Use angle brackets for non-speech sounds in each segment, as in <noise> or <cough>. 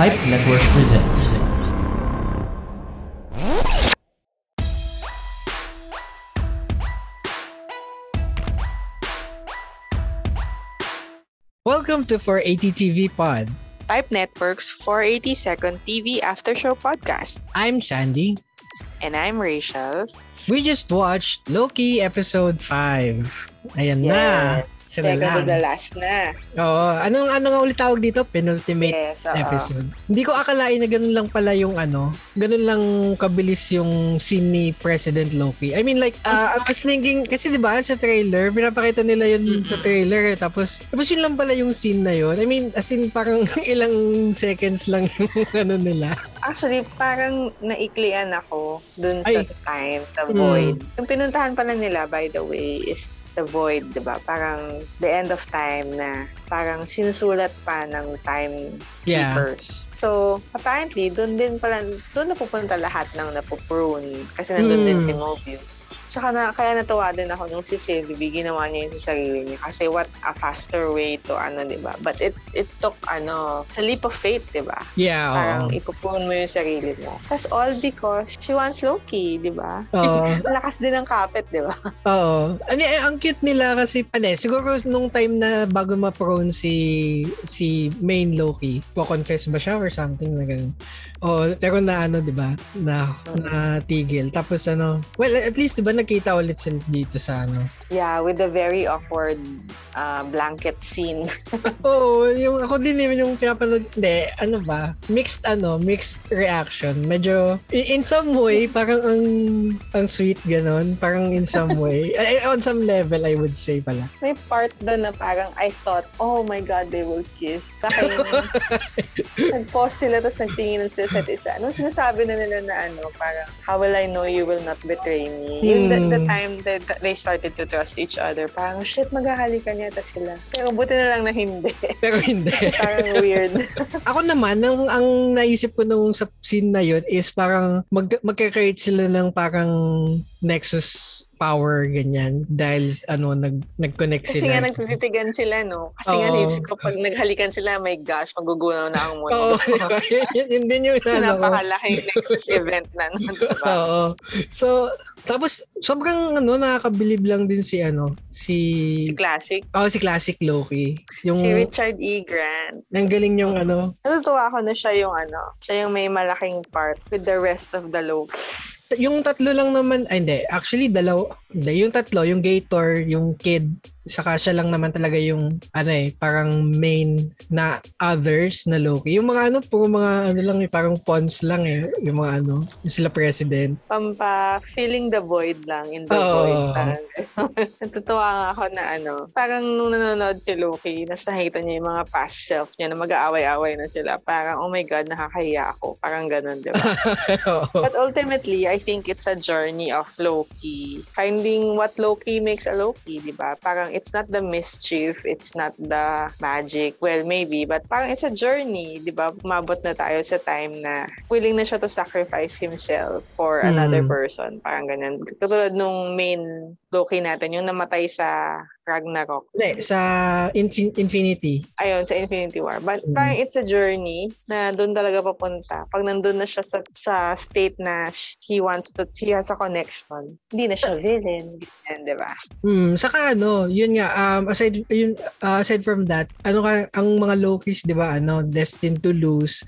Pipe Network presents. Welcome to 480 TV Pod. Pipe Network's 480 Second TV After Show podcast. I'm Sandy. And I'm Rachel. We just watched Loki episode 5. Ayan na. Sila Second lang. to the last na. Oo. Anong, ano nga ulit tawag dito? Penultimate Yes, oo. episode. Hindi ko akalain na ganun lang pala yung ano, ganun lang kabilis yung scene ni President Loki. I mean like, uh, I was thinking, kasi di ba sa trailer, pinapakita nila yun sa trailer eh. Tapos, tapos yun lang pala yung scene na yun. I mean, as in parang <laughs> ilang seconds lang yung <laughs> ano nila. Actually, parang naiklian ako dun Ay. sa time, the Mm. void. Yung pinuntahan pala nila, by the way, is the void, di ba? Parang the end of time na parang sinusulat pa ng time Yeah. keepers. So, apparently, doon din pala, doon napupunta lahat ng napuprune. Kasi nandun din Hmm. si Mobius. Tsaka na, kaya natuwa din ako nung si Sylvie, ginawa niya yun sa sarili niya. Kasi what a faster way to, ano, di ba? But it it took, ano, a leap of faith, di ba? Yeah, Parang oo. ipuprune mo yung sarili mo. That's all because she wants Loki, di ba? Oo. Ang <laughs> Lakas din ng kapit, di ba? <laughs> Oo. Ano, eh, ang cute nila kasi, ano eh, siguro nung time na bago ma-prone si, si main Loki, confess ba siya or something na ganun. Oo, pero na ano, di ba? Na, na tigil. Tapos ano, well, at least di ba nakita ulit sila dito sa ano. Yeah, with the very awkward uh, blanket scene. <laughs> Oo, yung ako din naman yung pinapanood, hindi, ano ba? Mixed ano, mixed reaction. Medyo, in some way, parang ang, ang sweet ganon. Parang in some way. <laughs> on some level, I would say pala. May part doon na parang I thought, oh my God, they will kiss. Dahil <laughs> nag-pause sila tapos nagtingin sila sa isa. Anong sinasabi na nila na ano, parang, how will I know you will not betray me? Yung the, the Hmm. time that they started to trust each other, parang, shit, maghahalikan yata sila. Pero buti na lang na hindi. <laughs> Pero hindi. <laughs> parang weird. <laughs> Ako naman, ang, ang naisip ko nung sa scene na yun is parang mag, magka-create sila ng parang Nexus power ganyan dahil ano nag nag-connect Kasi sila. nga nagtititigan sila, no? Kasi nga, Oo. isip ko, pag naghalikan sila, my gosh, magugunaw na ang Oo, mundo. di ba? yun, yun din yung Kasi ano napakalaking Nexus event na, no? Diba? Oo. So, tapos sobrang ano nakakabilib lang din si ano, si Si Classic. Oh, si Classic Loki. Yung Si Richard E. Grant. ang galing yung ano, Natutuwa ako na siya yung ano, siya yung may malaking part with the rest of the Lokis. Yung tatlo lang naman, ay hindi, actually dalaw, hindi, yung tatlo, yung Gator, yung Kid, saka siya lang naman talaga yung, ano eh, parang main na others na Loki. Yung mga ano, puro mga ano lang eh, parang pawns lang eh, yung mga ano, yung sila president. Pampa feeling the void lang in the Oo. void. Parang, <laughs> natutuwa nga ako na ano, parang nung nanonood si Loki, nasa nakita niya yung mga past self niya na mag-aaway-away na sila. Parang, oh my God, nakakahiya ako. Parang ganun, di ba? <laughs> But ultimately, I think it's a journey of Loki. Finding what Loki makes a Loki, di ba? Parang it's not the mischief, it's not the magic. Well, maybe, but parang it's a journey, di ba? Umabot na tayo sa time na willing na siya to sacrifice himself for another Mm. person. Parang ganyan. Katulad nung main Loki natin, yung namatay sa Ragnarok. Hindi, sa Infin- Infinity. Ayun, sa Infinity War. But Mm. parang it's a journey na doon talaga papunta. Pag nandun na siya sa, sa state na he wants to, he has a connection. Hindi na siya villain. Di ba? Hmm, saka ano, yun nga um aside yun uh, aside from that, ano ka ang mga Lokis, 'di ba? Ano, destined to lose,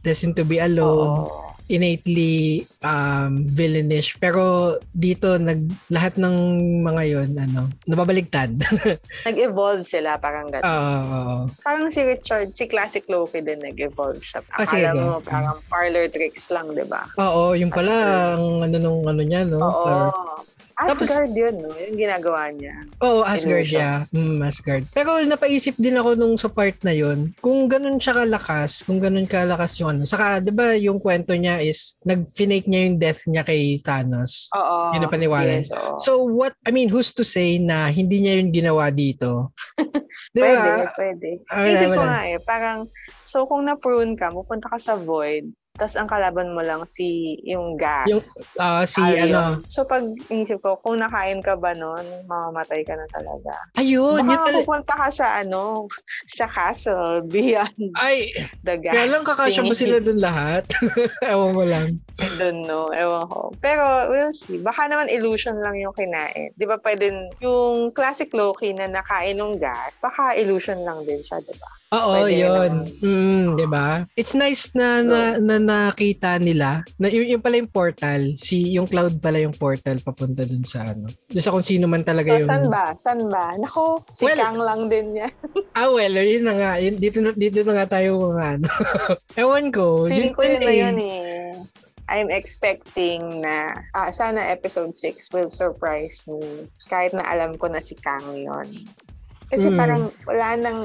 destined to be alone. Oo. Innately um, villainish. Pero dito, nag, lahat ng mga yon ano, nababaligtad. <laughs> Nag-evolve sila, parang gano'n. Oo. parang si Richard, si Classic Loki din nag-evolve siya. Ah, sige Akala mo, parang parlor tricks lang, di ba? Oo, yung pala, ang ano nung ano niya, no? Oo. Or- Tapos- Asgard yun, no? Yung ginagawa niya. Oo, Asgard, Illusion. yeah. Mm, Asgard. Pero napaisip din ako nung sa part na yon kung ganun siya kalakas, kung ganun kalakas yung ano. Saka, di ba, yung kwento niya is, nag-finake niya yung death niya kay Thanos. Oo. Yun ang paniwala. Yes, oo. So, what, I mean, who's to say na hindi niya yung ginawa dito? <laughs> di Pwede, ba? pwede. Ah, Isip ko nga eh, parang, so kung na-prune ka, pupunta ka sa void, Tapos ang kalaban mo lang si yung gas. Yung, ah, si Arion. ano. So pag inisip ko, kung nakain ka ba nun, mamamatay ka na talaga. Ayun, yun Baka pala. pupunta ka sa ano, sa castle <laughs> beyond Ay, the gas. kaya lang kakasya ba sila dun lahat? <laughs> Ewan mo lang. I don't know. Ewan ko. Pero, we'll see. Baka naman illusion lang yung kinain. Di ba pwede, yung classic Loki na nakain ng gas, baka illusion lang din siya, di ba? Oo, Pwede yun. naman. Mm, 'di ba? It's nice na, na, na nakita nila na yun, yung pala yung portal, si yung cloud pala yung portal papunta dun sa ano. Dun sa kung sino man talaga So, yung saan ba? Saan ba? Nako, si Well- Kang lang din yan. <laughs> Ah, well, yun na nga. Yun, dito, na- dito na nga tayo mga ano. <laughs> Ewan ko. Feeling ko yun na eh. yun eh. I'm expecting na ah, sana episode 6 will surprise me kahit na alam ko na si Kang yun. Kasi Mm. parang wala nang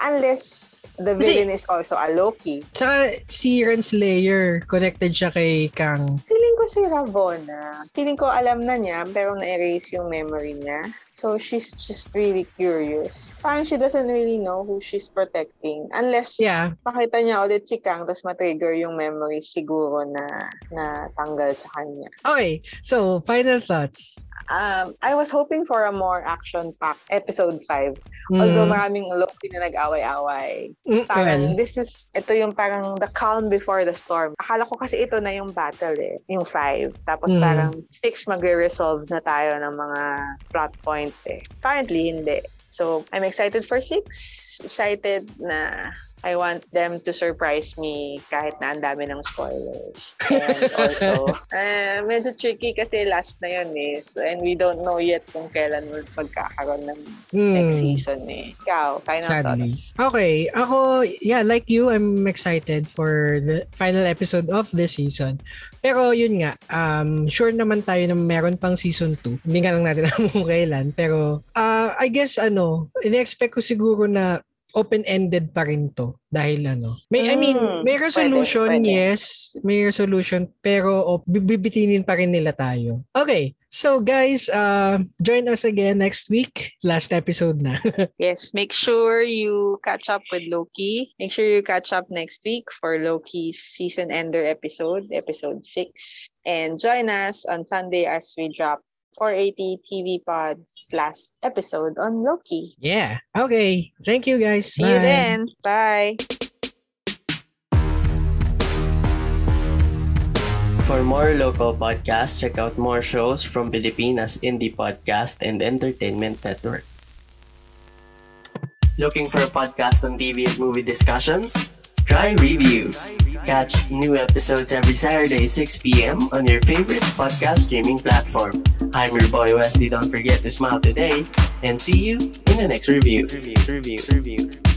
unless the Kasi- villain is also a Loki. Saka si Renslayer, connected siya kay Kang. Feeling ko si Ravonna. Feeling ko alam na niya pero na-erase yung memory niya. So she's just really curious. Parang she doesn't really know who she's protecting unless Yeah. makita niya ulit si Kang tapos matrigger yung memory siguro na na tanggal sa kanya. Okay. So, final thoughts. Um, I was hoping for a more action-packed episode 5. Mm, Although maraming Loki na nag-away-away. mm, Parang this is, ito yung parang the calm before the storm. Akala ko kasi ito na yung battle eh, yung 5. Tapos Mm. parang 6 magre-resolve na tayo ng mga plot points eh. Apparently, hindi. So, I'm excited for 6. Excited na I want them to surprise me kahit na ang dami ng spoilers. And also, <laughs> eh, medyo tricky kasi last na yun eh. So, and we don't know yet kung kailan will magkakaroon ng mm. next season eh. Ikaw, final Sadly. thoughts. Okay. Ako, yeah, like you, I'm excited for the final episode of this season. Pero yun nga, um, sure naman tayo na meron pang season 2. Hindi nga lang natin <laughs> alam kung kailan. Pero, uh, I guess, ano, in-expect ko siguro na open-ended pa rin to dahil ano may I mean Mm, may resolution pwede, pwede. yes may resolution pero oh, bibitinin pa rin nila tayo okay so guys uh, join us again next week last episode na <laughs> Yes, make sure you catch up with Loki. Make sure you catch up next week for Loki's season ender episode, episode 6. And join us on Sunday as we drop 480 TV Pod's last episode on Loki. Yeah. Okay. Thank you guys. See you then. Bye. For more local podcasts, check out more shows from Pilipinas Indie Podcast and Entertainment Network. Looking for a podcast on TV and movie discussions? Try Review. Catch new episodes every Saturday 6 p.m. on your favorite podcast streaming platform. I'm your boy Wesley. Don't forget to smile today and see you in the next review. Review, review, review.